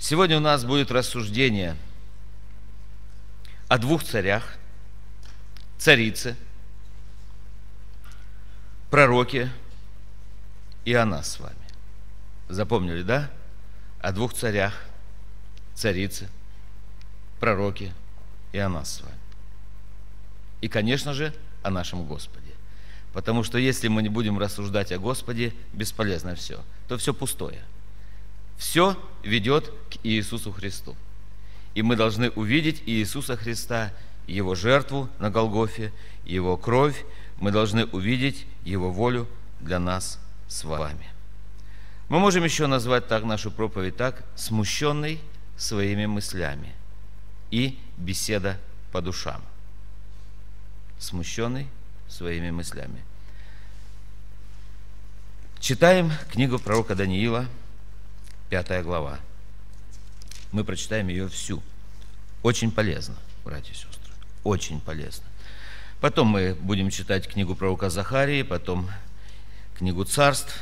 Сегодня у нас будет рассуждение о двух царях, царице, пророке и о нас с вами. Запомнили, да? О двух царях, царице, пророке и о нас с вами. И, конечно же, о нашем Господе. Потому что если мы не будем рассуждать о Господе, бесполезно все, то все пустое. Все ведет к Иисусу Христу. И мы должны увидеть Иисуса Христа, Его жертву на Голгофе, Его кровь. Мы должны увидеть Его волю для нас с вами. Мы можем еще назвать так нашу проповедь так, смущенный своими мыслями и беседа по душам. Смущенный своими мыслями. Читаем книгу пророка Даниила, пятая глава. Мы прочитаем ее всю. Очень полезно, братья и сестры, очень полезно. Потом мы будем читать книгу пророка Захарии, потом книгу царств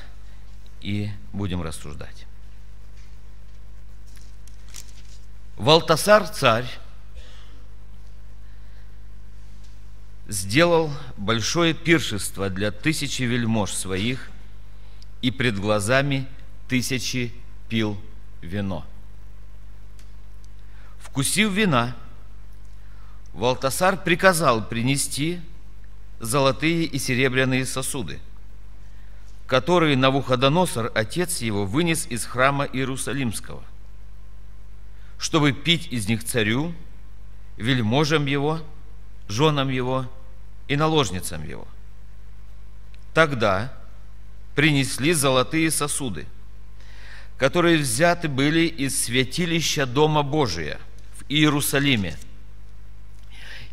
и будем рассуждать. Валтасар, царь, сделал большое пиршество для тысячи вельмож своих и пред глазами тысячи пил вино. Вкусив вина, Валтасар приказал принести золотые и серебряные сосуды, которые Навуходоносор, отец его, вынес из храма Иерусалимского, чтобы пить из них царю, вельможам его, женам его и наложницам его. Тогда принесли золотые сосуды, которые взяты были из святилища Дома Божия в Иерусалиме,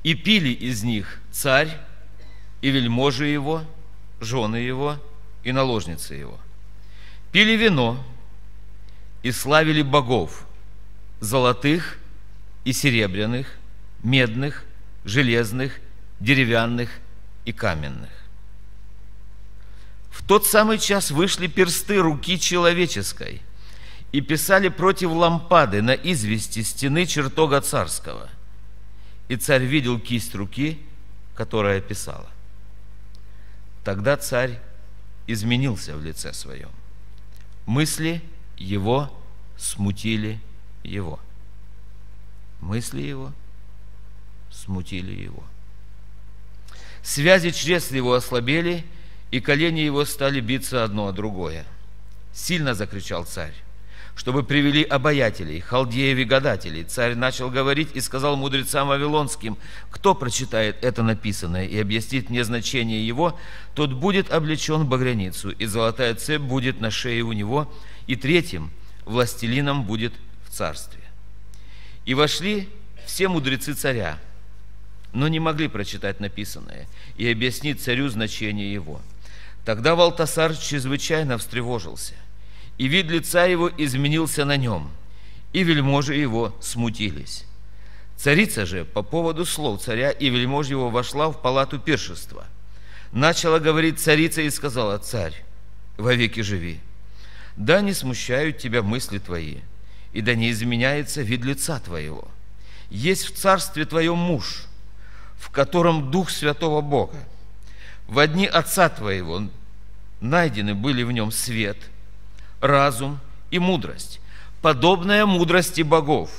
и пили из них царь и вельможи его, жены его и наложницы его. Пили вино и славили богов, золотых и серебряных, медных, железных деревянных и каменных. В тот самый час вышли персты руки человеческой и писали против лампады на извести стены чертога царского. И царь видел кисть руки, которая писала. Тогда царь изменился в лице своем. Мысли его смутили его. Мысли его смутили его. Связи чресл его ослабели, и колени его стали биться одно о другое. Сильно закричал царь, чтобы привели обаятелей, халдеев и гадателей. Царь начал говорить и сказал мудрецам вавилонским, кто прочитает это написанное и объяснит мне значение его, тот будет облечен в багряницу, и золотая цепь будет на шее у него, и третьим властелином будет в царстве. И вошли все мудрецы царя, но не могли прочитать написанное и объяснить царю значение его. Тогда Валтасар чрезвычайно встревожился, и вид лица его изменился на нем, и вельможи его смутились. Царица же по поводу слов царя и вельмож его вошла в палату пиршества. Начала говорить царица и сказала, «Царь, вовеки живи, да не смущают тебя мысли твои, и да не изменяется вид лица твоего. Есть в царстве твоем муж, в котором Дух Святого Бога. В одни Отца Твоего найдены были в нем свет, разум и мудрость, подобная мудрости богов.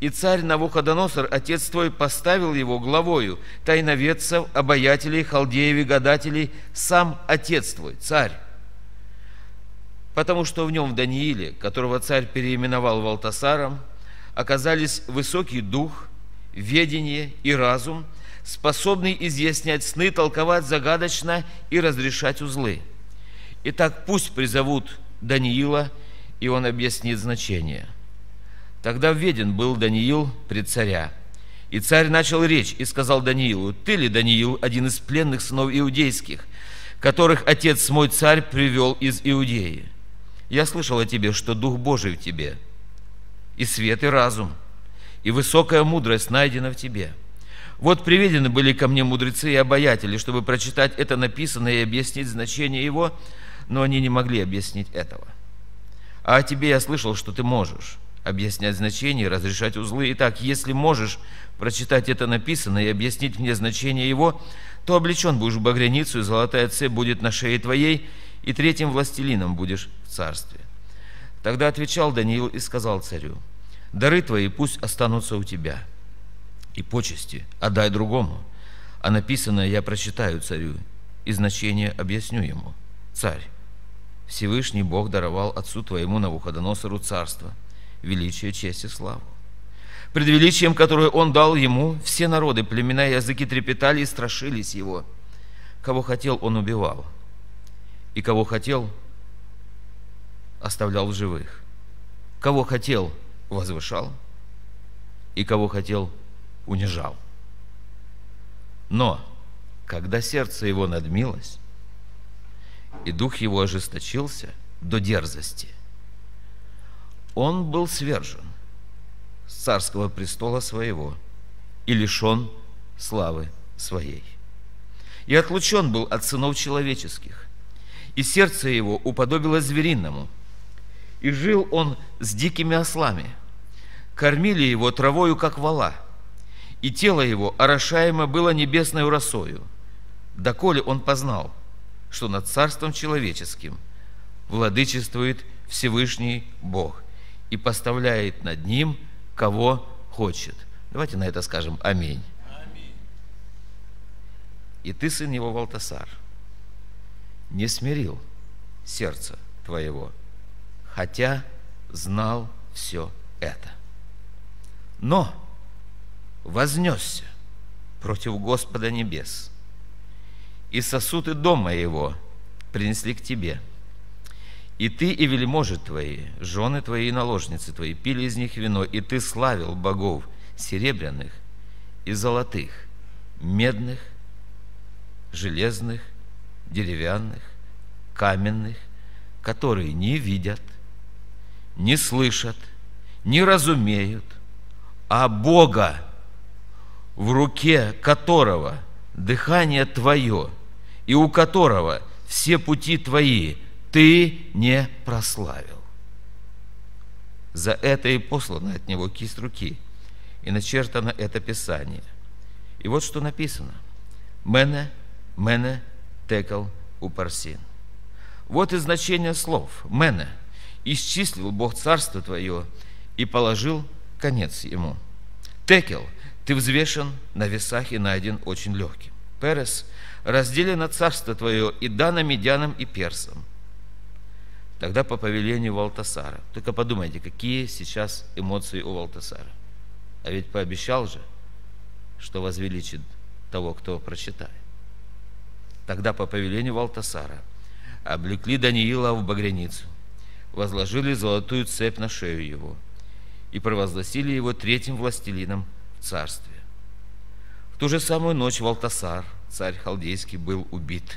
И царь Навуходоносор, отец твой, поставил его главою тайноведцев, обаятелей, халдеев и гадателей, сам отец твой, царь. Потому что в нем в Данииле, которого царь переименовал Валтасаром, оказались высокий дух, ведение и разум, способный изъяснять сны, толковать загадочно и разрешать узлы. Итак, пусть призовут Даниила, и он объяснит значение. Тогда введен был Даниил пред царя. И царь начал речь и сказал Даниилу, «Ты ли, Даниил, один из пленных сынов иудейских, которых отец мой царь привел из Иудеи? Я слышал о тебе, что Дух Божий в тебе, и свет, и разум, и высокая мудрость найдена в тебе. Вот приведены были ко мне мудрецы и обаятели, чтобы прочитать это написанное и объяснить значение его, но они не могли объяснить этого. А о тебе я слышал, что ты можешь объяснять значения и разрешать узлы. Итак, если можешь прочитать это написано и объяснить мне значение его, то облечен будешь в багряницу, и золотая цепь будет на шее твоей, и третьим властелином будешь в царстве. Тогда отвечал Даниил и сказал царю, дары твои пусть останутся у тебя, и почести отдай другому, а написанное я прочитаю царю, и значение объясню ему. Царь, Всевышний Бог даровал отцу твоему Навуходоносору царство, величие, честь и славу. Пред величием, которое он дал ему, все народы, племена и языки трепетали и страшились его. Кого хотел, он убивал, и кого хотел, оставлял в живых. Кого хотел, возвышал, и кого хотел, унижал. Но, когда сердце его надмилось, и дух его ожесточился до дерзости, он был свержен с царского престола своего и лишен славы своей. И отлучен был от сынов человеческих, и сердце его уподобилось звериному, и жил он с дикими ослами, кормили его травою, как вала, и тело его орошаемо было небесной росою, доколе он познал, что над царством человеческим владычествует Всевышний Бог и поставляет над ним – кого хочет. Давайте на это скажем аминь. аминь. И ты, сын его Валтасар, не смирил сердце твоего, хотя знал все это. Но вознесся против Господа небес, и сосуды дома его принесли к тебе – и ты и вельможи твои, жены твои и наложницы твои, пили из них вино, и ты славил богов серебряных и золотых, медных, железных, деревянных, каменных, которые не видят, не слышат, не разумеют, а Бога, в руке которого дыхание твое, и у которого все пути твои – ты не прославил. За это и послана от него кисть руки, и начертано это Писание. И вот что написано. Мене, мене, текал, упарсин. Вот и значение слов. Мене. Исчислил Бог царство твое и положил конец ему. Текел. Ты взвешен на весах и найден очень легким. Перес. Разделено царство твое и дано медянам и персам Тогда по повелению Валтасара. Только подумайте, какие сейчас эмоции у Валтасара. А ведь пообещал же, что возвеличит того, кто прочитает. Тогда по повелению Валтасара облекли Даниила в багряницу, возложили золотую цепь на шею его и провозгласили его третьим властелином в царстве. В ту же самую ночь Валтасар, царь халдейский, был убит,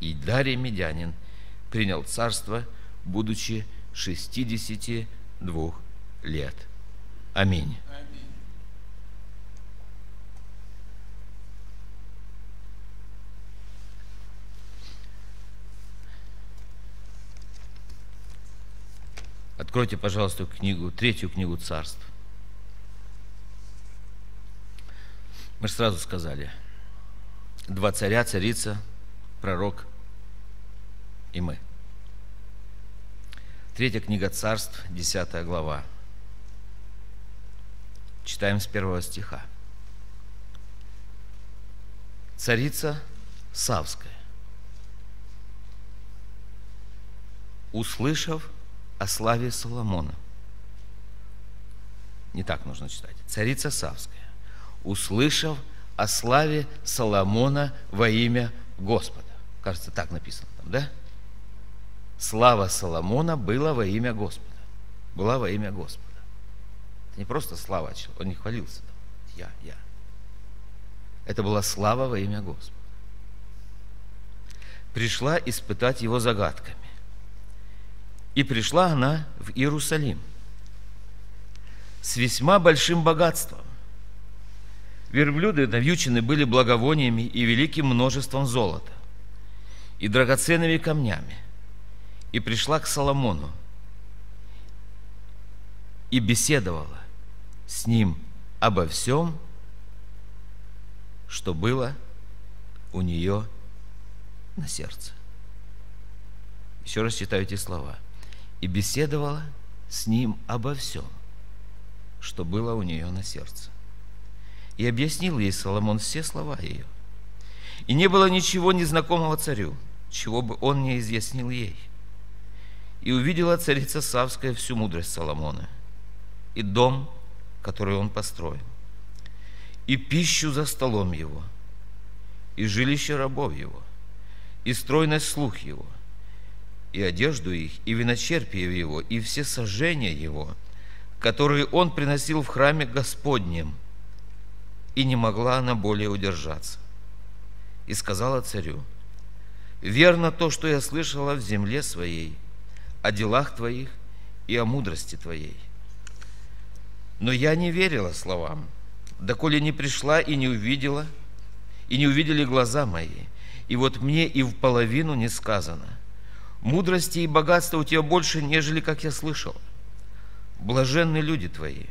и Дарий Медянин – принял царство, будучи 62 лет. Аминь. Откройте, пожалуйста, книгу, третью книгу царств. Мы сразу сказали, два царя, царица, пророк и мы. Третья книга царств, 10 глава. Читаем с первого стиха. Царица Савская, услышав о славе Соломона, не так нужно читать, царица Савская, услышав о славе Соломона во имя Господа. Кажется, так написано там, да? слава Соломона была во имя Господа. Была во имя Господа. Это не просто слава, он не хвалился. Там. Я, я. Это была слава во имя Господа. Пришла испытать его загадками. И пришла она в Иерусалим с весьма большим богатством. Верблюды навьючены были благовониями и великим множеством золота, и драгоценными камнями, и пришла к Соломону. и беседовала с ним обо всем, что было у нее на сердце. Еще раз читаю эти слова. И беседовала с ним обо всем, что было у нее на сердце. И объяснил ей Соломон все слова ее. И не было ничего незнакомого царю, чего бы он не изъяснил ей. И увидела царица Савская всю мудрость Соломона и дом, который он построил, и пищу за столом его, и жилище рабов его, и стройность слух его, и одежду их, и виночерпие его, и все сожжения его, которые он приносил в храме Господнем, и не могла она более удержаться. И сказала царю, «Верно то, что я слышала в земле своей, о делах твоих и о мудрости твоей. Но я не верила словам, доколе не пришла и не увидела, и не увидели глаза мои, и вот мне и в половину не сказано. Мудрости и богатства у тебя больше, нежели как я слышал. Блаженны люди твои,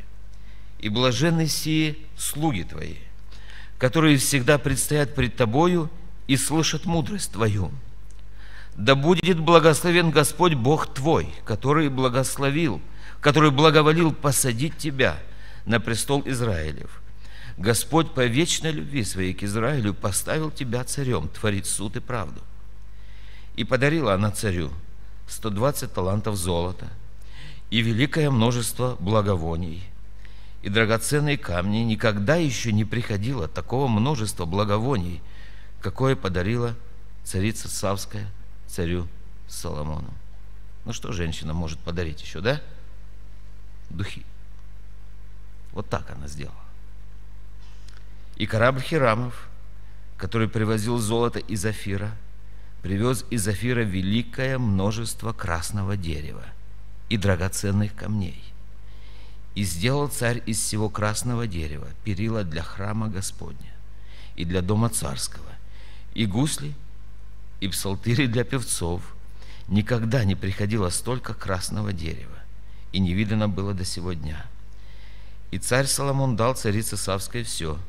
и блаженны сии слуги твои, которые всегда предстоят пред тобою и слышат мудрость твою. Да будет благословен Господь Бог твой, который благословил – который благоволил посадить тебя на престол Израилев. Господь по вечной любви своей к Израилю поставил тебя царем, творить суд и правду. И подарила она царю 120 талантов золота и великое множество благовоний. И драгоценные камни никогда еще не приходило такого множества благовоний, какое подарила царица Савская царю Соломону. Ну что женщина может подарить еще, да? духи. Вот так она сделала. И корабль Хирамов, который привозил золото из Афира, привез из Афира великое множество красного дерева и драгоценных камней. И сделал царь из всего красного дерева перила для храма Господня и для дома царского, и гусли, и псалтыри для певцов. Никогда не приходило столько красного дерева и не видано было до сего дня. И царь Соломон дал царице Савской все,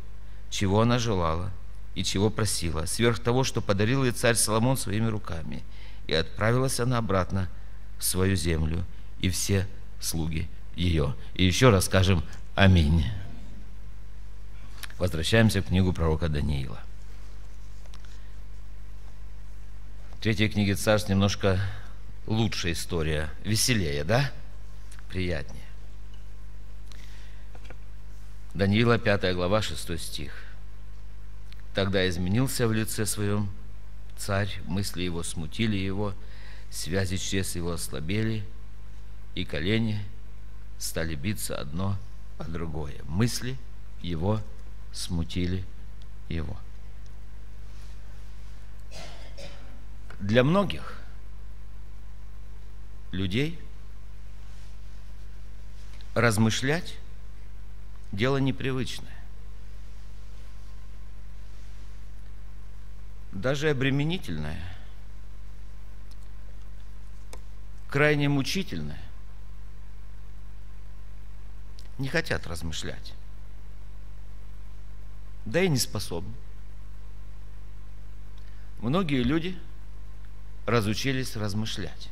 чего она желала и чего просила, сверх того, что подарил ей царь Соломон своими руками. И отправилась она обратно в свою землю, и все слуги ее. И еще раз скажем «Аминь». Возвращаемся к книгу пророка Даниила. Третья книга царств немножко лучшая история, веселее, да? приятнее. Даниила, 5 глава, 6 стих. Тогда изменился в лице своем царь, мысли его смутили его, связи чрез его ослабели, и колени стали биться одно о другое. Мысли его смутили его. Для многих людей – размышлять – дело непривычное. Даже обременительное, крайне мучительное. Не хотят размышлять. Да и не способны. Многие люди разучились размышлять.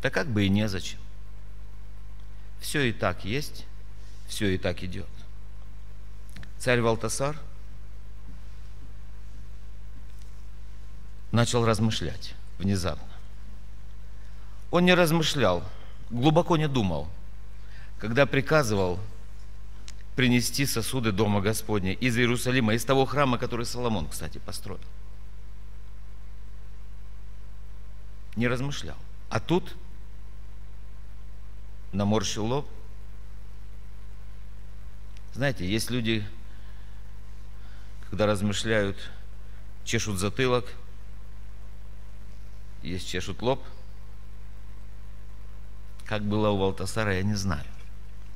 Да как бы и незачем. Все и так есть, все и так идет. Царь Валтасар начал размышлять внезапно. Он не размышлял, глубоко не думал, когда приказывал принести сосуды Дома Господня из Иерусалима, из того храма, который Соломон, кстати, построил. Не размышлял. А тут наморщил лоб. Знаете, есть люди, когда размышляют, чешут затылок, есть чешут лоб. Как было у Валтасара, я не знаю.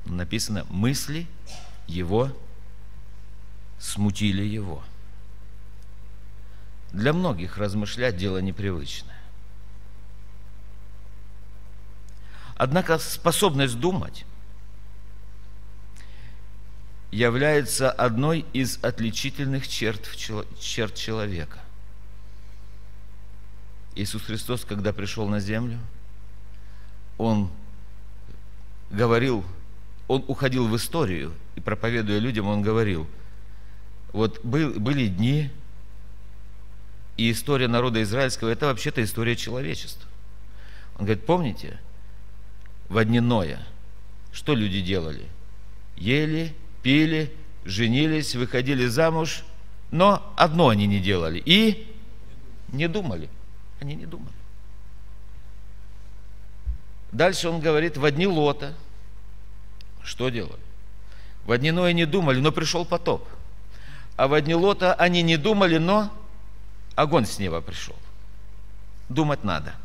Написано, мысли его смутили его. Для многих размышлять дело непривычное. Однако способность думать является одной из отличительных черт, черт человека. Иисус Христос, когда пришел на землю, Он говорил, Он уходил в историю, и проповедуя людям, Он говорил, вот был, были дни, и история народа израильского – это вообще-то история человечества. Он говорит, помните, в дни Ноя, что люди делали? Ели, пили, женились, выходили замуж, но одно они не делали и не думали. Они не думали. Дальше он говорит, в одни Лота, что делали? В одни Ноя не думали, но пришел потоп. А в одни Лота они не думали, но огонь с неба пришел. Думать надо.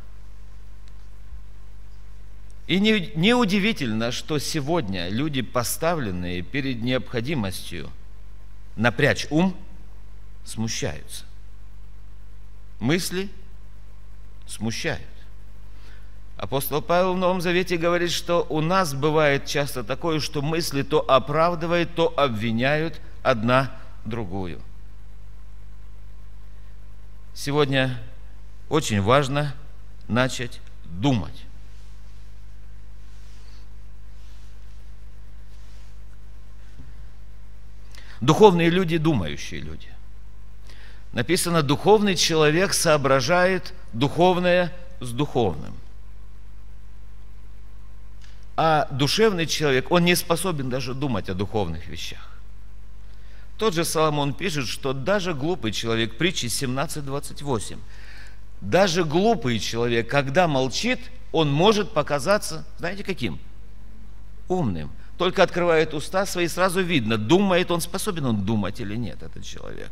И неудивительно, не что сегодня люди, поставленные перед необходимостью напрячь ум, смущаются. Мысли смущают. Апостол Павел в Новом Завете говорит, что у нас бывает часто такое, что мысли то оправдывают, то обвиняют одна другую. Сегодня очень важно начать думать. Духовные люди – думающие люди. Написано, духовный человек соображает духовное с духовным. А душевный человек, он не способен даже думать о духовных вещах. Тот же Соломон пишет, что даже глупый человек, притчи 17.28, даже глупый человек, когда молчит, он может показаться, знаете каким? Умным. Только открывает уста свои, сразу видно, думает он, способен он думать или нет, этот человек.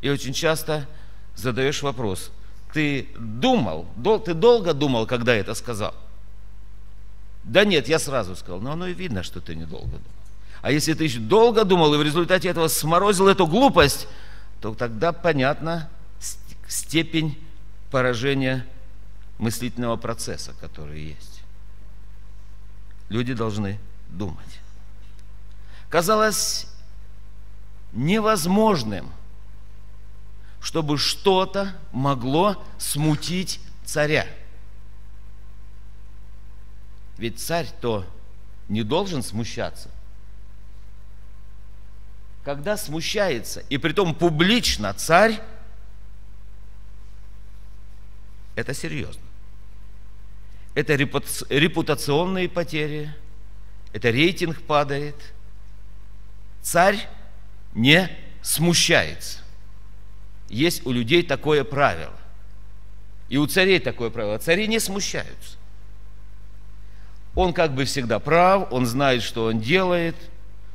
И очень часто задаешь вопрос, ты думал, ты долго думал, когда это сказал? Да нет, я сразу сказал, но оно и видно, что ты недолго думал. А если ты еще долго думал и в результате этого сморозил эту глупость, то тогда понятна степень поражения мыслительного процесса, который есть. Люди должны думать. Казалось невозможным, чтобы что-то могло смутить царя. Ведь царь то не должен смущаться. Когда смущается, и притом публично царь, это серьезно. Это репутационные потери, это рейтинг падает. Царь не смущается. Есть у людей такое правило. И у царей такое правило. Цари не смущаются. Он как бы всегда прав, он знает, что он делает.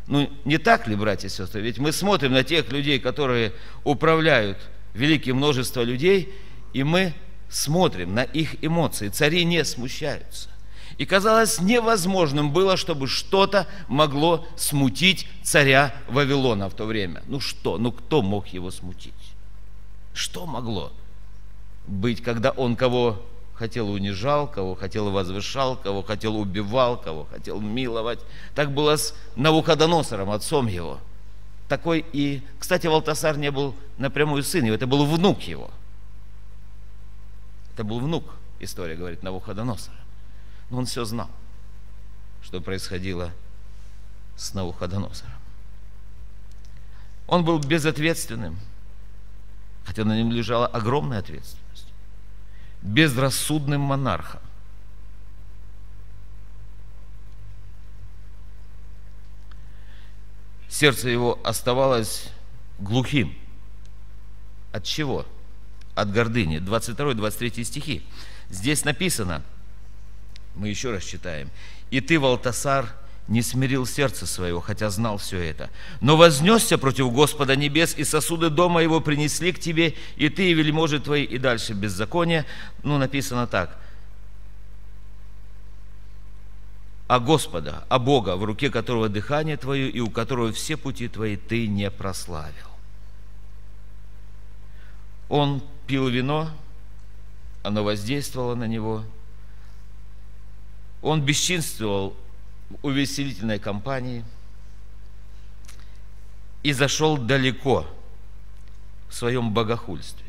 Ну, не так ли, братья и сестры? Ведь мы смотрим на тех людей, которые управляют великое множество людей, и мы смотрим на их эмоции. Цари не смущаются. И казалось невозможным было, чтобы что-то могло смутить царя Вавилона в то время. Ну что? Ну кто мог его смутить? Что могло быть, когда он кого хотел унижал, кого хотел возвышал, кого хотел убивал, кого хотел миловать. Так было с Навуходоносором, отцом его. Такой и, кстати, Валтасар не был напрямую сын его, это был внук его. Это был внук, история говорит, Навуходоносора. Но он все знал, что происходило с Навуходоносором. Он был безответственным, хотя на нем лежала огромная ответственность, безрассудным монархом. Сердце его оставалось глухим. От чего? От гордыни. 22-23 стихи. Здесь написано – мы еще раз читаем. «И ты, Валтасар, не смирил сердце своего, хотя знал все это. Но вознесся против Господа небес, и сосуды дома его принесли к тебе, и ты, и вельможи твои, и дальше беззаконие». Ну, написано так. «А Господа, а Бога, в руке которого дыхание твое, и у которого все пути твои ты не прославил». Он пил вино, оно воздействовало на него – Он бесчинствовал увеселительной компании и зашел далеко в своем богохульстве.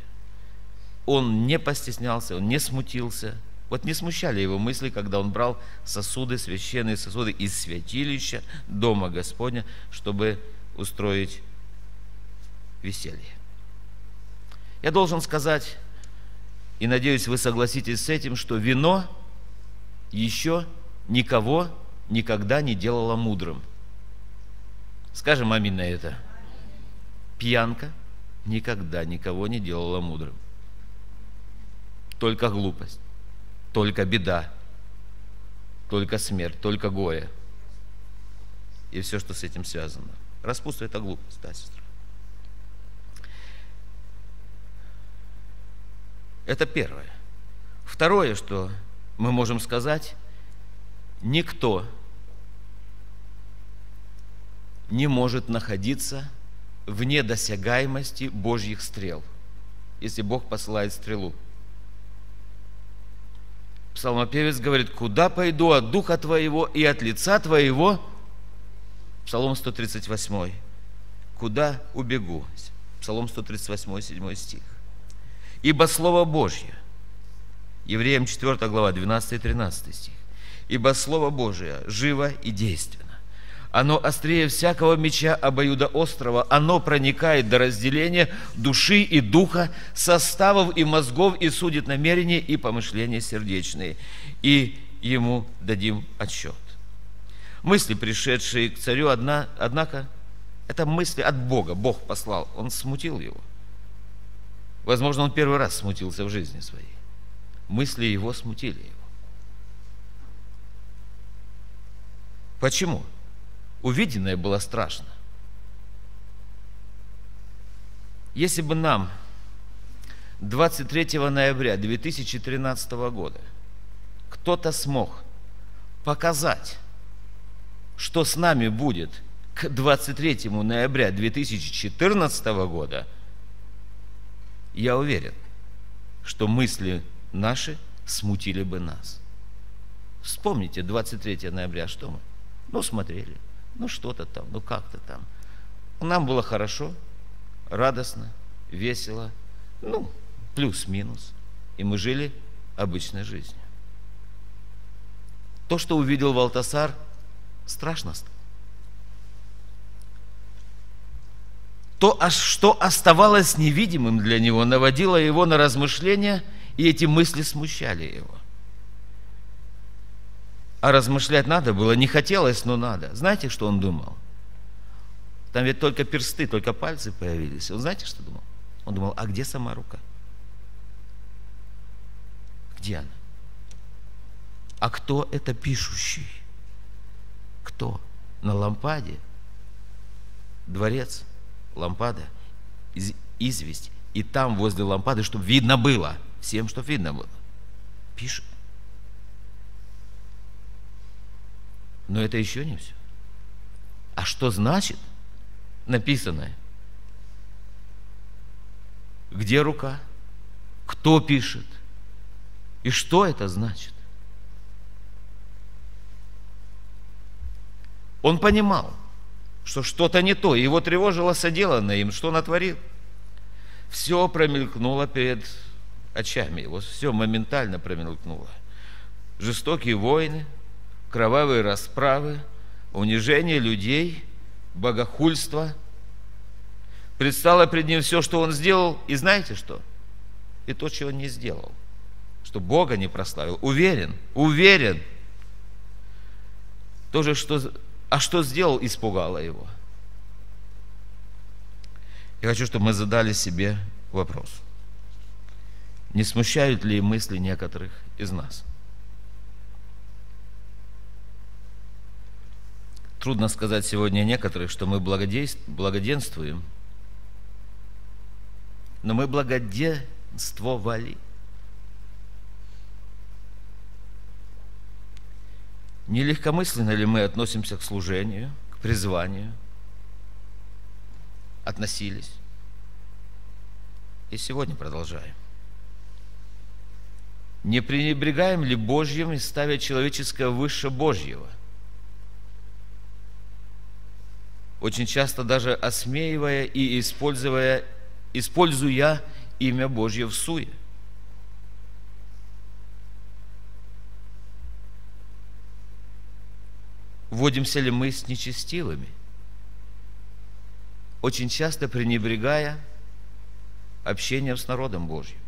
Он не постеснялся, он не смутился. Вот не смущали его мысли, когда он брал сосуды, священные сосуды из святилища Дома Господня, чтобы устроить веселье. Я должен сказать, и надеюсь, вы согласитесь с этим, что вино еще никого никогда не делало мудрым. Скажем аминь на это. Пьянка никогда никого не делала мудрым. Только глупость, только беда, только смерть, только горе. И все, что с этим связано. Распутство – это глупость, да, сестра. Это первое. Второе, что мы можем сказать, никто не может находиться вне досягаемости Божьих стрел, если Бог посылает стрелу. Псалмопевец говорит, куда пойду от Духа Твоего и от лица Твоего? Псалом 138. Куда убегу? Псалом 138, 7 стих. Ибо Слово Божье, Евреям 4 глава, 12 и 13 стих, ибо Слово Божие живо и действенно. Оно острее всякого меча обоюдоострого, оно проникает до разделения души и духа, составов и мозгов и судит намерения и помышления сердечные. И ему дадим отсчет. Мысли, пришедшие к царю, одна, однако, это мысли от Бога. Бог послал, он смутил его – Возможно, он первый раз смутился в жизни своей. Мысли его смутили его. Почему? Увиденное было страшно. Если бы нам 23 ноября 2013 года кто-то смог показать, что с нами будет к 23 ноября 2014 года – я уверен, что мысли наши смутили бы нас. Вспомните 23 ноября, что мы? Ну, смотрели, ну что-то там, ну как-то там. Нам было хорошо, радостно, весело, ну, плюс-минус. И мы жили обычной жизнью. То, что увидел Валтасар, страшно стало. то, что оставалось невидимым для него, наводило его на размышления, и эти мысли смущали его. А размышлять надо было, не хотелось, но надо. Знаете, что он думал? Там ведь только персты, только пальцы появились. Он знаете, что думал? Он думал, а где сама рука? Где она? А кто это пишущий? Кто? На лампаде? Дворец? лампада, из, известь, и там возле лампады, чтобы видно было, всем, чтобы видно было. Пишет. Но это еще не все. А что значит написанное? Где рука? Кто пишет? И что это значит? Он понимал – что что-то не то. Его тревожило соделанное им, что натворил. Все промелькнуло перед очами его, все моментально промелькнуло. Жестокие войны, кровавые расправы, унижение людей, богохульство. Предстало пред ним все, что он сделал, и знаете что? И то, чего он не сделал. Что Бога не прославил. Уверен, уверен. То же, что а что сделал, испугало его. Я хочу, чтобы мы задали себе вопрос. Не смущают ли мысли некоторых из нас? Трудно сказать сегодня некоторых, что мы благоденствуем, но мы благоденствовали. Нелегкомысленно ли мы относимся к служению, к призванию? Относились. И сегодня продолжаем. Не пренебрегаем ли Божьим и ставя человеческое выше Божьего? Очень часто даже осмеивая и используя, используя имя Божье в суе. Водимся ли мы с нечестивыми? Очень часто пренебрегая общением с народом Божьим.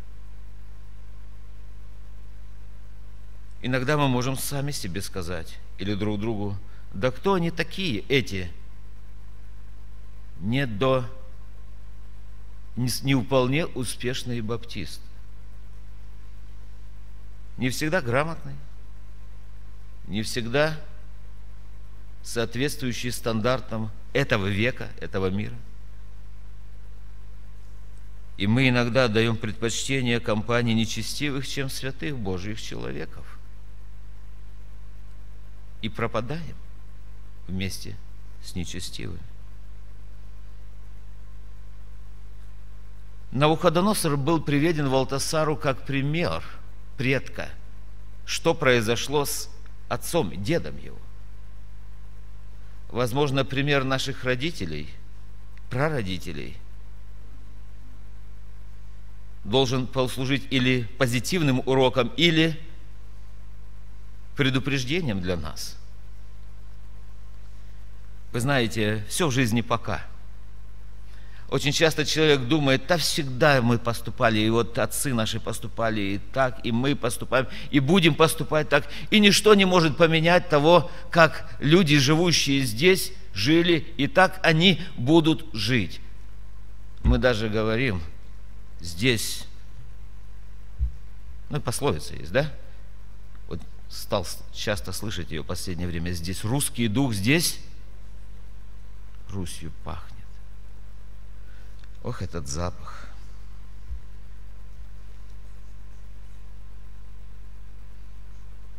Иногда мы можем сами себе сказать или друг другу, да кто они такие, эти не до не вполне успешные баптисты. Не всегда грамотные, не всегда соответствующие стандартам этого века, этого мира. И мы иногда даем предпочтение компании нечестивых, чем святых Божьих человеков и пропадаем вместе с нечестивыми. Навуходоносор был приведен Валтасару как пример предка, что произошло с отцом, дедом его. Возможно, пример наших родителей, прародителей должен послужить или позитивным уроком, или предупреждением для нас. Вы знаете, все в жизни пока. Очень часто человек думает, да всегда мы поступали, и вот отцы наши поступали и так, и мы поступаем, и будем поступать так, и ничто не может поменять того, как люди, живущие здесь, жили, и так они будут жить. Мы даже говорим, здесь, ну, пословица есть, да? стал часто слышать ее в последнее время. Здесь русский дух, здесь Русью пахнет. Ох, этот запах.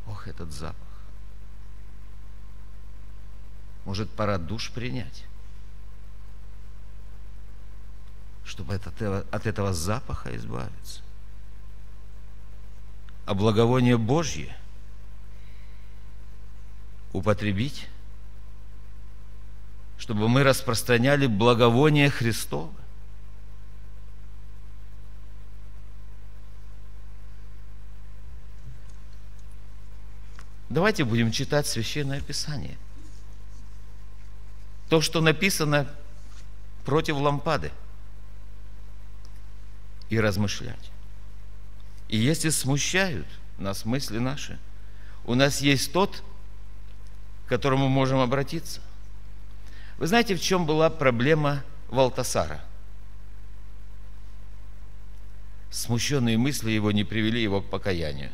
Ох, этот запах. Может, пора душ принять, чтобы от этого, от этого запаха избавиться. А благовоние Божье – употребить, чтобы мы распространяли благовоние Христово. Давайте будем читать Священное Писание. То, что написано против лампады. И размышлять. И если смущают нас мысли наши, у нас есть тот, к которому можем обратиться. Вы знаете, в чем была проблема Валтасара? Смущенные мысли его не привели его к покаянию.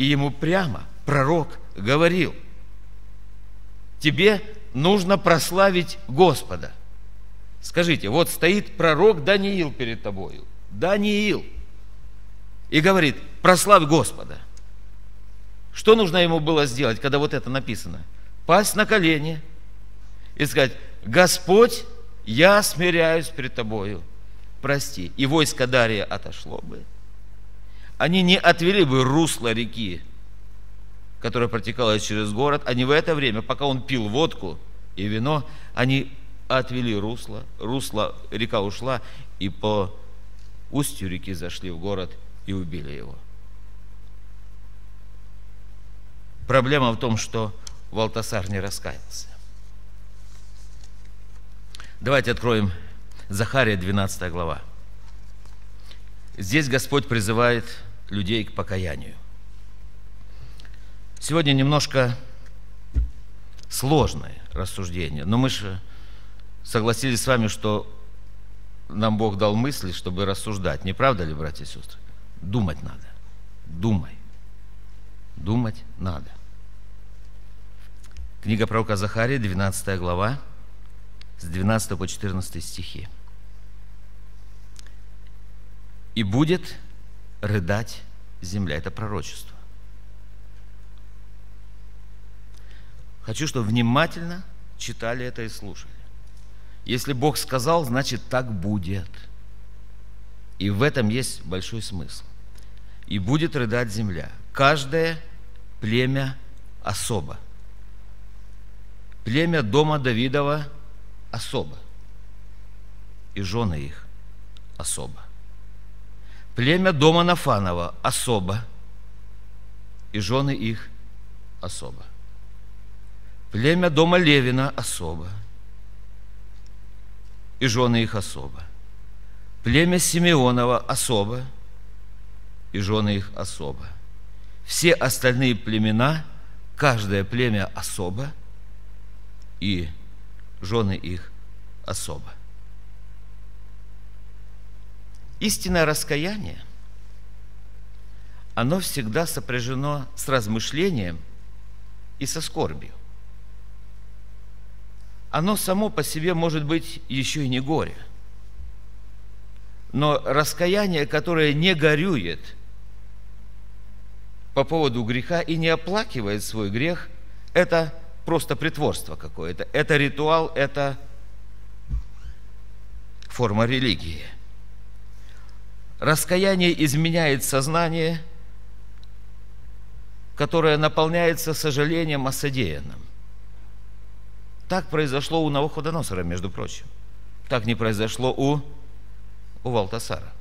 И ему прямо пророк говорил, тебе нужно прославить Господа. Скажите, вот стоит пророк Даниил перед тобою. Даниил. И говорит, прославь Господа – что нужно ему было сделать, когда вот это написано? Пасть на колени и сказать, Господь, я смиряюсь перед Тобою, прости. И войско Дария отошло бы. Они не отвели бы русло реки, которая протекала через город. Они в это время, пока он пил водку и вино, они отвели русло, русло, река ушла, и по устью реки зашли в город и убили его. Проблема в том, что Валтасар не раскаялся. Давайте откроем Захария, 12 глава. Здесь Господь призывает людей к покаянию. Сегодня немножко сложное рассуждение, но мы же согласились с вами, что нам Бог дал мысли, чтобы рассуждать. Не правда ли, братья и сестры? Думать надо. Думай. Думать надо. Книга пророка Захария, 12 глава, с 12 по 14 стихи. «И будет рыдать земля». Это пророчество. Хочу, чтобы внимательно читали это и слушали. Если Бог сказал, значит так будет. И в этом есть большой смысл. и будет рыдать земля. Каждое племя особо. Племя дома Давидова особо. И жены их особо. Племя дома Нафанова особо. И жены их особо. Племя дома Левина особо. И жены их особо. Племя Симеонова особо. И жены их особо. Все остальные племена, каждое племя особо, и жены их особо. Истинное раскаяние, оно всегда сопряжено с размышлением и со скорбью. Оно само по себе может быть еще и не горе. Но раскаяние, которое не горюет по поводу греха и не оплакивает свой грех, это просто притворство какое-то. Это ритуал, это форма религии – Раскаяние изменяет сознание, которое наполняется сожалением о содеянном. Так произошло у Навуходоносора, между прочим. Так не произошло у, у Валтасара.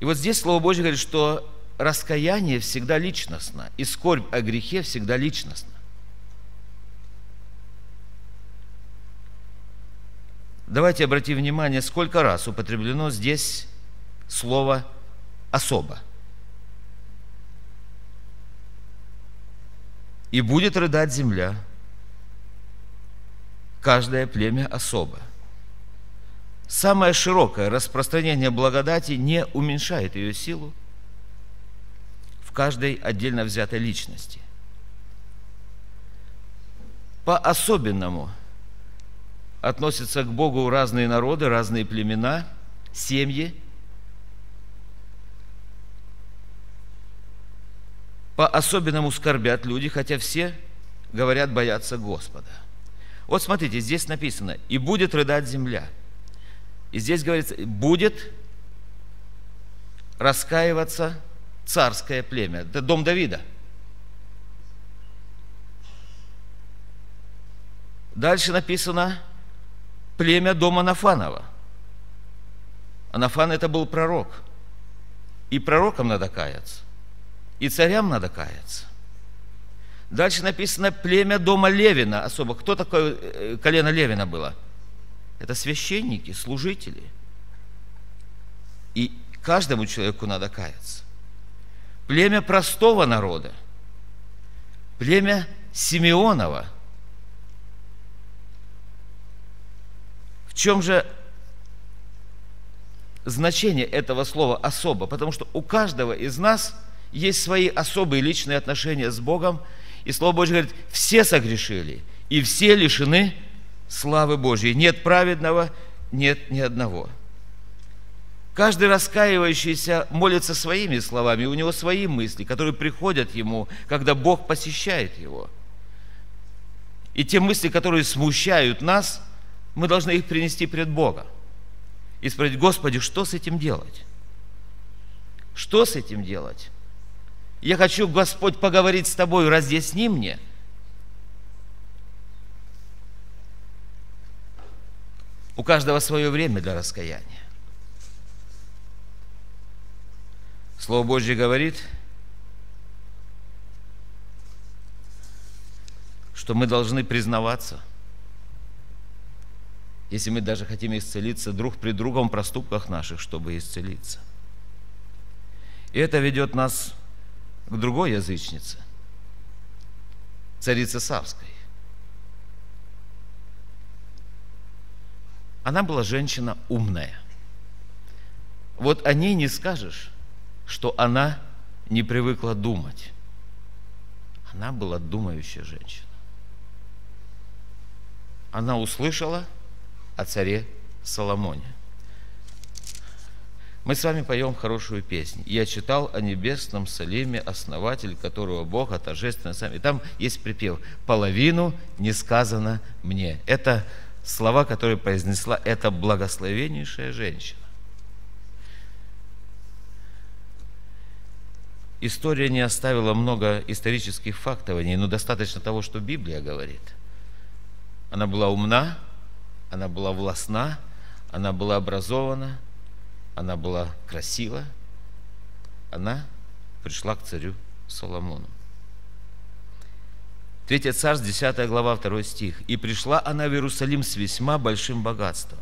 И вот здесь Слово Божье говорит, что раскаяние всегда личностно, и скорбь о грехе всегда личностна. Давайте обратим внимание, сколько раз употреблено здесь слово «особо». «И будет рыдать земля, каждое племя особо». Самое широкое распространение благодати не уменьшает ее силу в каждой отдельно взятой личности. По-особенному – относятся к Богу разные народы, разные племена, семьи. По-особенному скорбят люди, хотя все, говорят, боятся Господа. Вот смотрите, здесь написано, и будет рыдать земля. И здесь говорится, будет раскаиваться царское племя. Это дом Давида. Дальше написано, племя дома Нафанова. А Нафан это был пророк. И пророкам надо каяться, и царям надо каяться. Дальше написано племя дома Левина особо. Кто такое э, колено Левина было? Это священники, служители. И каждому человеку надо каяться. Племя простого народа, племя Симеонова – чем же значение этого слова особо? Потому что у каждого из нас есть свои особые личные отношения с Богом. И Слово Божье говорит, все согрешили, и все лишены славы Божьей. Нет праведного, нет ни одного. Каждый раскаивающийся молится своими словами, у него свои мысли, которые приходят ему, когда Бог посещает его. И те мысли, которые смущают нас – мы должны их принести пред Бога и спросить, Господи, что с этим делать? Что с этим делать? Я хочу, Господь, поговорить с Тобой, разъясни мне. У каждого свое время для раскаяния. Слово Божье говорит, что мы должны признаваться – если мы даже хотим исцелиться друг при другом в проступках наших, чтобы исцелиться. И это ведет нас к другой язычнице, царице Савской. Она была женщина умная. Вот о ней не скажешь, что она не привыкла думать. Она была думающая женщина. Она услышала – о царе Соломоне. Мы с вами поем хорошую песню. Я читал о небесном Салиме, основатель которого Бога торжественно сам. И там есть припев «Половину не сказано мне». Это слова, которые произнесла эта благословеннейшая женщина. история не оставила много исторических фактов о ней, но достаточно того, что Библия говорит. Она была умна, она была властна, она была образована, она была красива, она пришла к царю Соломону. Третья царств, 10 глава, 2 стих. «И пришла она в Иерусалим с весьма большим богатством.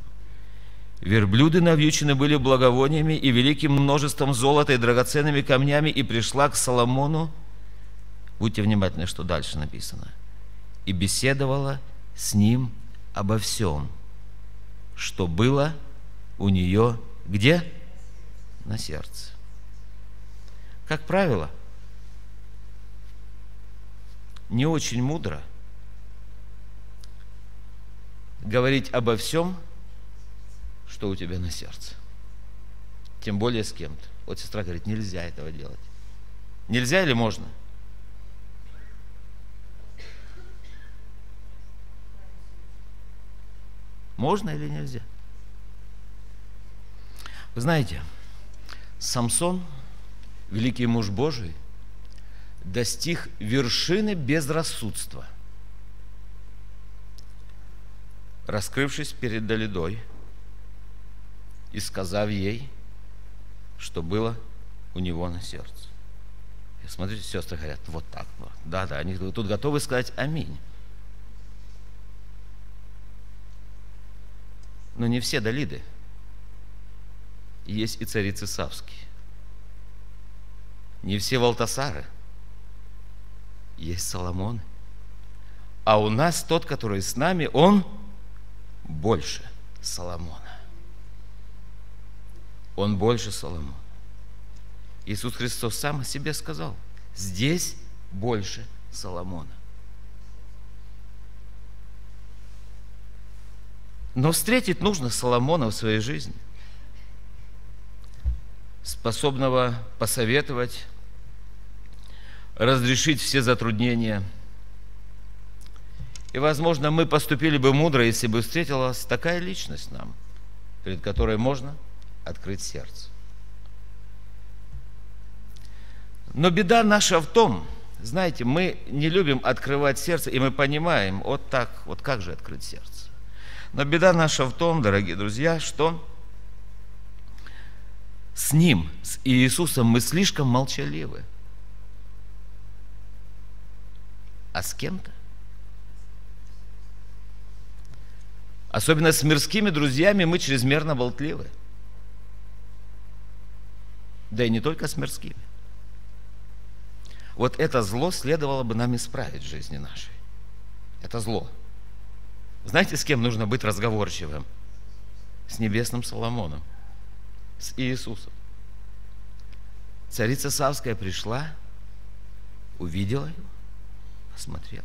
Верблюды навьючены были благовониями и великим множеством золота и драгоценными камнями, и пришла к Соломону, будьте внимательны, что дальше написано, и беседовала с ним обо всем, что было у нее где? На сердце. Как правило, не очень мудро говорить обо всем, что у тебя на сердце. Тем более с кем-то. Вот сестра говорит, нельзя этого делать. Нельзя или можно? Можно или нельзя? Вы знаете, Самсон, великий муж Божий, достиг вершины безрассудства, раскрывшись перед Далидой и сказав ей, что было у него на сердце. И смотрите, сестры говорят, вот так вот. Да, да, они тут готовы сказать аминь. Но не все Далиды. Есть и царицы Савские. Не все Валтасары. Есть Соломон. А у нас тот, который с нами, он больше Соломона. Он больше Соломона. Иисус Христос сам о себе сказал, здесь больше Соломона. Но встретить нужно Соломона в своей жизни, способного посоветовать, разрешить все затруднения. И, возможно, мы поступили бы мудро, если бы встретилась такая личность нам, перед которой можно открыть сердце. Но беда наша в том, знаете, мы не любим открывать сердце, и мы понимаем, вот так, вот как же открыть сердце. Но беда наша в том, дорогие друзья, что с Ним, с Иисусом мы слишком молчаливы. А с кем-то? Особенно с мирскими друзьями мы чрезмерно болтливы. Да и не только с мирскими. Вот это зло следовало бы нам исправить в жизни нашей. Это зло. Знаете, с кем нужно быть разговорчивым? С небесным Соломоном, с Иисусом. Царица Савская пришла, увидела его, посмотрела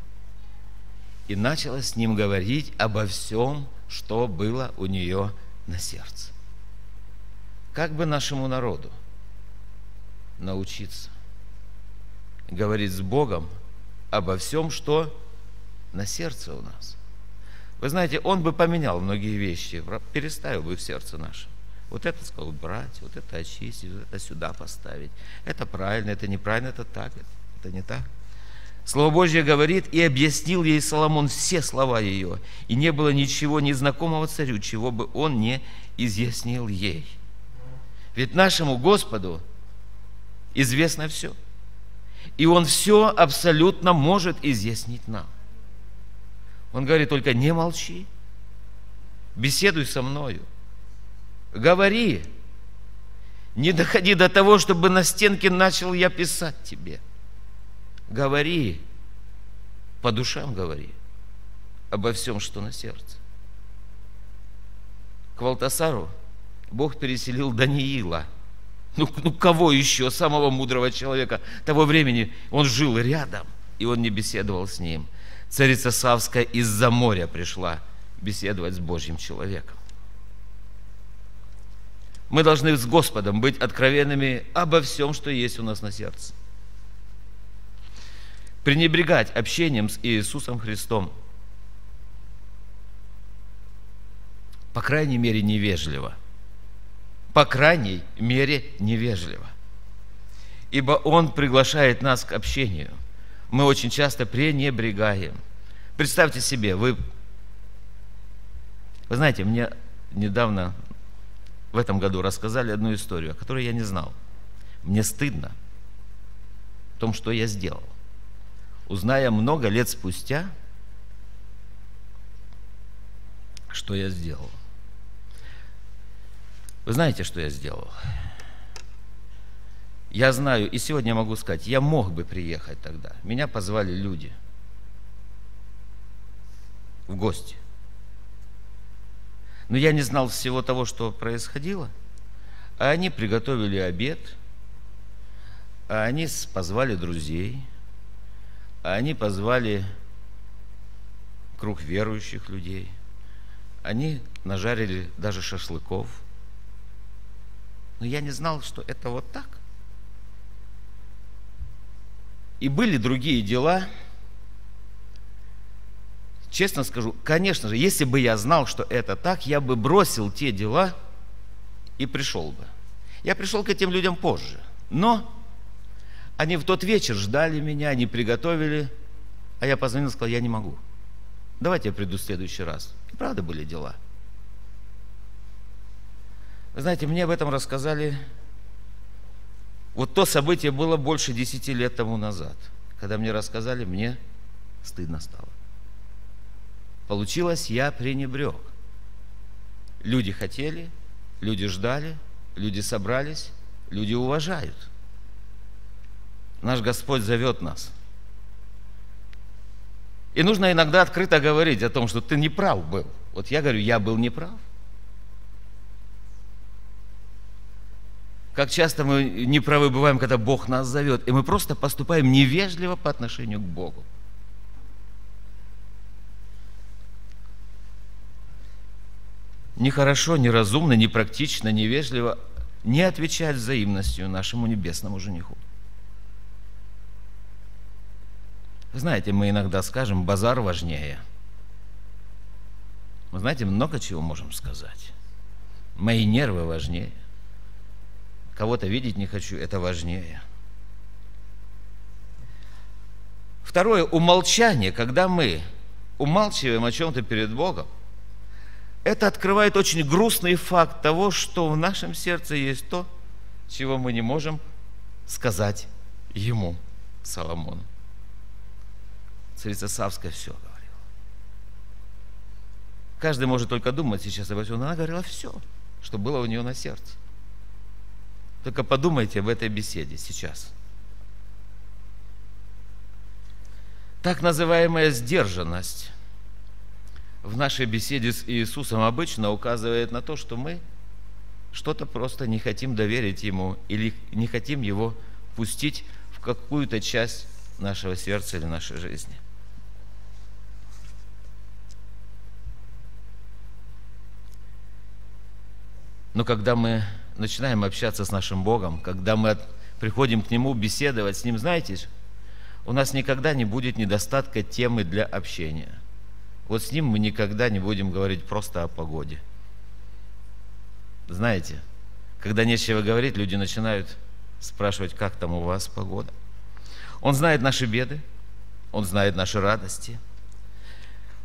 и начала с ним говорить обо всем, что было у нее на сердце. Как бы нашему народу научиться говорить с Богом обо всем, что на сердце у нас – вы знаете, он бы поменял многие вещи, переставил бы в сердце наше. Вот это сказал брать, вот это очистить, вот это сюда поставить. Это правильно, это неправильно, это так, это не так. Слово Божье говорит, и объяснил ей Соломон все слова ее, и не было ничего незнакомого царю, чего бы он не изъяснил ей. Ведь нашему Господу известно все. И Он все абсолютно может изъяснить нам. Он говорит только не молчи, беседуй со мною, говори, не доходи до того, чтобы на стенке начал я писать тебе. Говори, по душам говори, обо всем, что на сердце. К Валтасару Бог переселил Даниила. Ну, ну кого еще, самого мудрого человека того времени? Он жил рядом, и он не беседовал с ним – Царица Савская из-за моря пришла беседовать с Божьим человеком. Мы должны с Господом быть откровенными обо всем, что есть у нас на сердце. Пренебрегать общением с Иисусом Христом. По крайней мере, невежливо. По крайней мере, невежливо. ибо Он приглашает нас к общению. Мы очень часто пренебрегаем. Представьте себе, вы, вы знаете, мне недавно в этом году рассказали одну историю, о которой я не знал. Мне стыдно в том, что я сделал. Узная много лет спустя, что я сделал. Вы знаете, что я сделал? Я знаю, и сегодня могу сказать, я мог бы приехать тогда. Меня позвали люди в гости. Но я не знал всего того, что происходило. А они приготовили обед, а они позвали друзей, а они позвали круг верующих людей. Они нажарили даже шашлыков. Но я не знал, что это вот так. И были другие дела. Честно скажу, конечно же, если бы я знал, что это так, я бы бросил те дела и пришел бы. Я пришел к этим людям позже. Но они в тот вечер ждали меня, они приготовили, а я позвонил и сказал, я не могу. Давайте я приду в следующий раз. И правда были дела. Вы знаете, мне об этом рассказали вот то событие было больше десяти лет тому назад. Когда мне рассказали, мне стыдно стало. Получилось, я пренебрег. Люди хотели, люди ждали, люди собрались, люди уважают. Наш Господь зовет нас. И нужно иногда открыто говорить о том, что ты неправ был. Вот я говорю, я был неправ. Как часто мы неправы бываем, когда Бог нас зовет, и мы просто поступаем невежливо по отношению к Богу. Нехорошо, неразумно, непрактично, невежливо не отвечать взаимностью нашему небесному жениху. Знаете, мы иногда скажем, базар важнее. Вы знаете, много чего можем сказать. Мои нервы важнее. Кого-то видеть не хочу, это важнее. Второе, умолчание, когда мы умалчиваем о чем-то перед Богом, это открывает очень грустный факт того, что в нашем сердце есть то, чего мы не можем сказать ему, Соломону. Царица Савская все говорила. Каждый может только думать сейчас об этом, но она говорила все, что было у нее на сердце. Только подумайте об этой беседе сейчас. Так называемая сдержанность в нашей беседе с Иисусом обычно указывает на то, что мы что-то просто не хотим доверить Ему или не хотим Его пустить в какую-то часть нашего сердца или нашей жизни. Но когда мы начинаем общаться с нашим Богом, когда мы приходим к Нему беседовать с Ним, знаете, у нас никогда не будет недостатка темы для общения. Вот с Ним мы никогда не будем говорить просто о погоде. Знаете, когда нечего говорить, люди начинают спрашивать, как там у вас погода. Он знает наши беды, Он знает наши радости.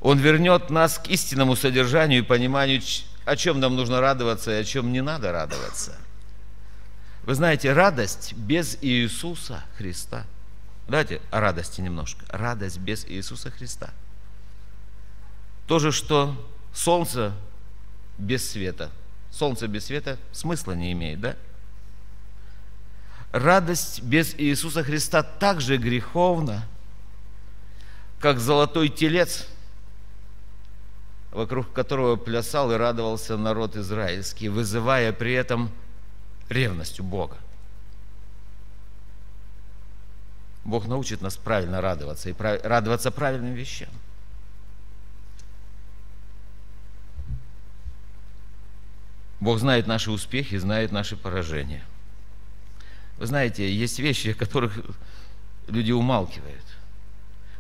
Он вернет нас к истинному содержанию и пониманию, о чем нам нужно радоваться и о чем не надо радоваться. Вы знаете, радость без Иисуса Христа. Давайте о радости немножко. Радость без Иисуса Христа. То же, что солнце без света. Солнце без света смысла не имеет, да? Радость без Иисуса Христа так же греховна, как золотой телец – вокруг которого плясал и радовался народ израильский, вызывая при этом ревность у Бога. Бог научит нас правильно радоваться и радоваться правильным вещам. Бог знает наши успехи, знает наши поражения. Вы знаете, есть вещи, о которых люди умалкивают.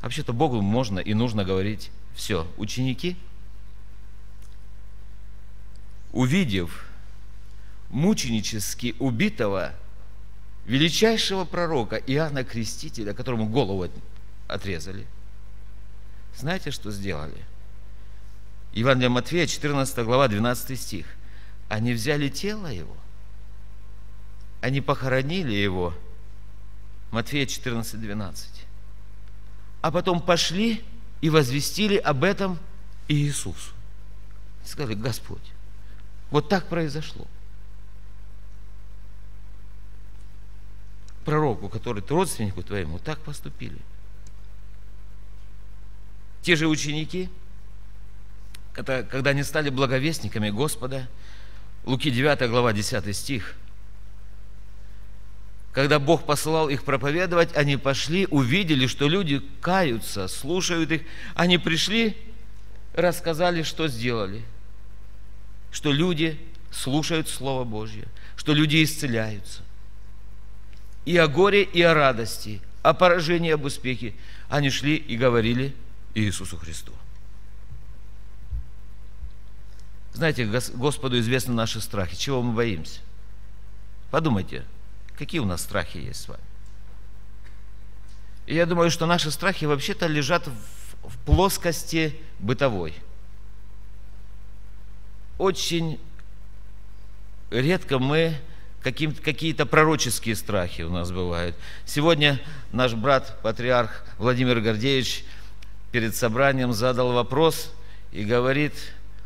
Вообще-то Богу можно и нужно говорить все. Ученики – увидев мученически убитого величайшего пророка Иоанна Крестителя, которому голову отрезали. Знаете, что сделали? Евангелие Матфея, 14 глава, 12 стих. Они взяли тело его, они похоронили его, Матфея 14, 12. А потом пошли и возвестили об этом Иисусу. сказали, Господь, вот так произошло. Пророку, который родственнику твоему, так поступили. Те же ученики, когда они стали благовестниками Господа, Луки 9 глава 10 стих, когда Бог посылал их проповедовать, они пошли, увидели, что люди каются, слушают их. Они пришли, рассказали, что сделали. Что люди слушают Слово Божье, что люди исцеляются. И о горе, и о радости, о поражении, об успехе они шли и говорили Иисусу Христу. Знаете, Господу известны наши страхи. Чего мы боимся? Подумайте, Какие у нас страхи есть с вами? И я думаю, что наши страхи вообще-то лежат в, в плоскости бытовой. Очень редко мы какие-то пророческие страхи у нас бывают. Сегодня наш брат, патриарх Владимир Гордеевич, перед собранием задал вопрос и говорит,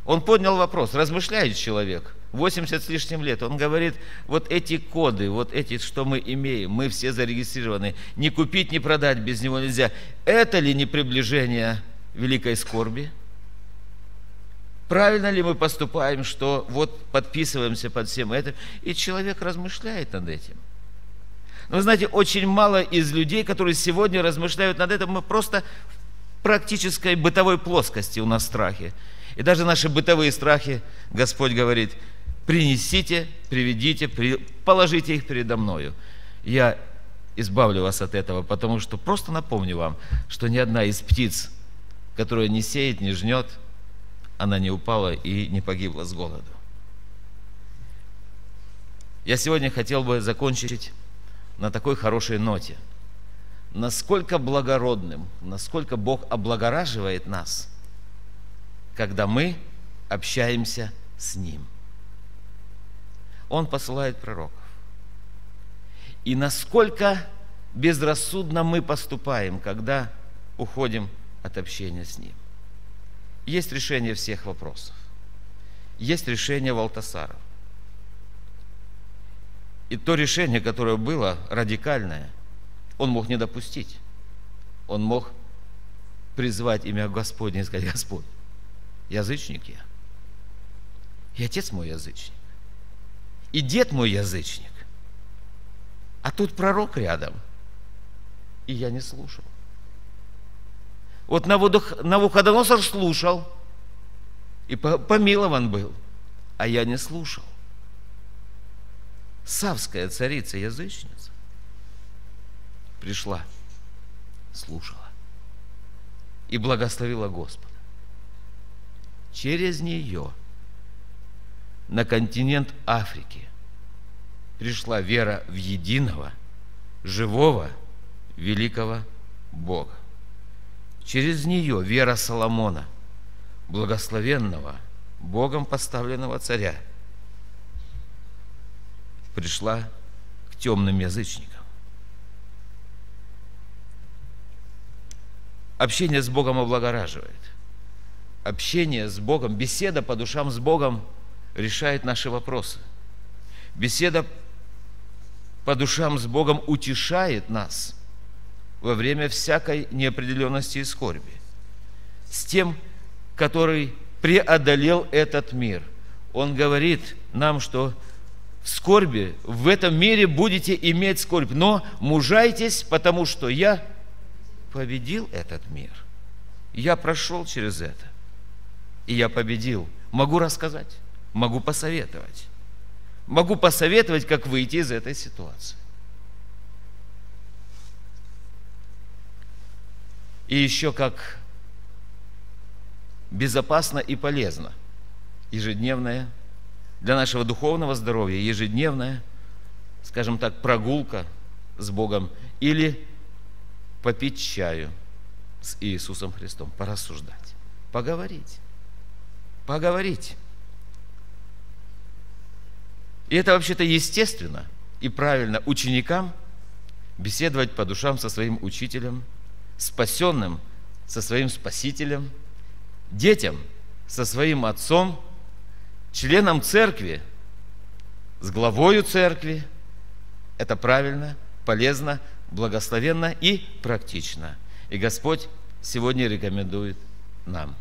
он поднял вопрос, размышляет человек – 80 с лишним лет. Он говорит, вот эти коды, вот эти, что мы имеем, мы все зарегистрированы, не купить, не продать без него нельзя. Это ли не приближение великой скорби? Правильно ли мы поступаем, что вот подписываемся под всем этим? И человек размышляет над этим. Но вы знаете, очень мало из людей, которые сегодня размышляют над этим, мы просто в практической бытовой плоскости у нас страхи. И даже наши бытовые страхи, Господь говорит, принесите, приведите, положите их передо мною. Я избавлю вас от этого, потому что просто напомню вам, что ни одна из птиц, которая не сеет, не жнет, она не упала и не погибла с голоду. Я сегодня хотел бы закончить на такой хорошей ноте. Насколько благородным, насколько Бог облагораживает нас, когда мы общаемся с Ним – он посылает пророков. И насколько безрассудно мы поступаем, когда уходим от общения с Ним. Есть решение всех вопросов. Есть решение Валтасара. И то решение, которое было радикальное, он мог не допустить. Он мог призвать имя Господне и сказать, Господь, язычник я. И отец мой язычник и дед мой язычник. А тут пророк рядом. И я не слушал. Вот Навуходоносор слушал, и помилован был, а я не слушал. Савская царица, язычница, пришла, слушала и благословила Господа. Через нее – на континент Африки пришла вера в единого, живого, великого Бога. Через нее вера Соломона, благословенного, Богом поставленного царя, пришла к темным язычникам. Общение с Богом облагораживает. Общение с Богом, беседа по душам с Богом – решает наши вопросы. Беседа по душам с Богом утешает нас во время всякой неопределенности и скорби. С тем, который преодолел этот мир. Он говорит нам, что в скорби, в этом мире будете иметь скорбь, но мужайтесь, потому что я победил этот мир. Я прошел через это, и я победил. Могу рассказать. Могу посоветовать. Могу посоветовать, как выйти из этой ситуации. И еще как безопасно и полезно ежедневное для нашего духовного здоровья, ежедневное скажем так, прогулка с Богом или попить чаю с Иисусом Христом, порассуждать, поговорить, поговорить. И это вообще-то естественно и правильно ученикам беседовать по душам со своим учителем, спасенным со своим спасителем, детям со своим отцом, членам церкви с главою церкви. Это правильно, полезно, благословенно и практично. И Господь сегодня рекомендует нам.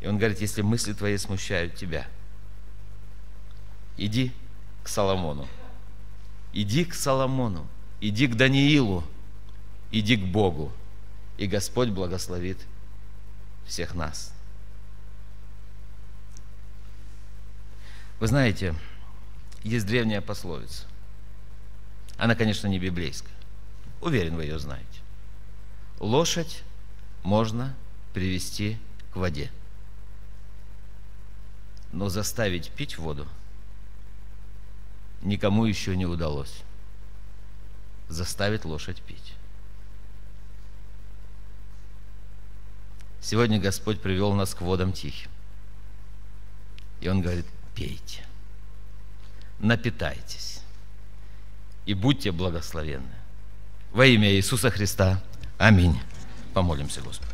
И Он говорит, если мысли твои смущают тебя, иди к Соломону. Иди к Соломону, иди к Даниилу, иди к Богу. И Господь благословит всех нас. Вы знаете, есть древняя пословица. Она, конечно, не библейская. Уверен, вы ее знаете. Лошадь можно привести к воде. Но заставить пить воду никому еще не удалось. Заставить лошадь пить. Сегодня Господь привел нас к водам тихим. И Он говорит, пейте, напитайтесь и будьте благословенны. Во имя Иисуса Христа. Аминь. Помолимся, Господи.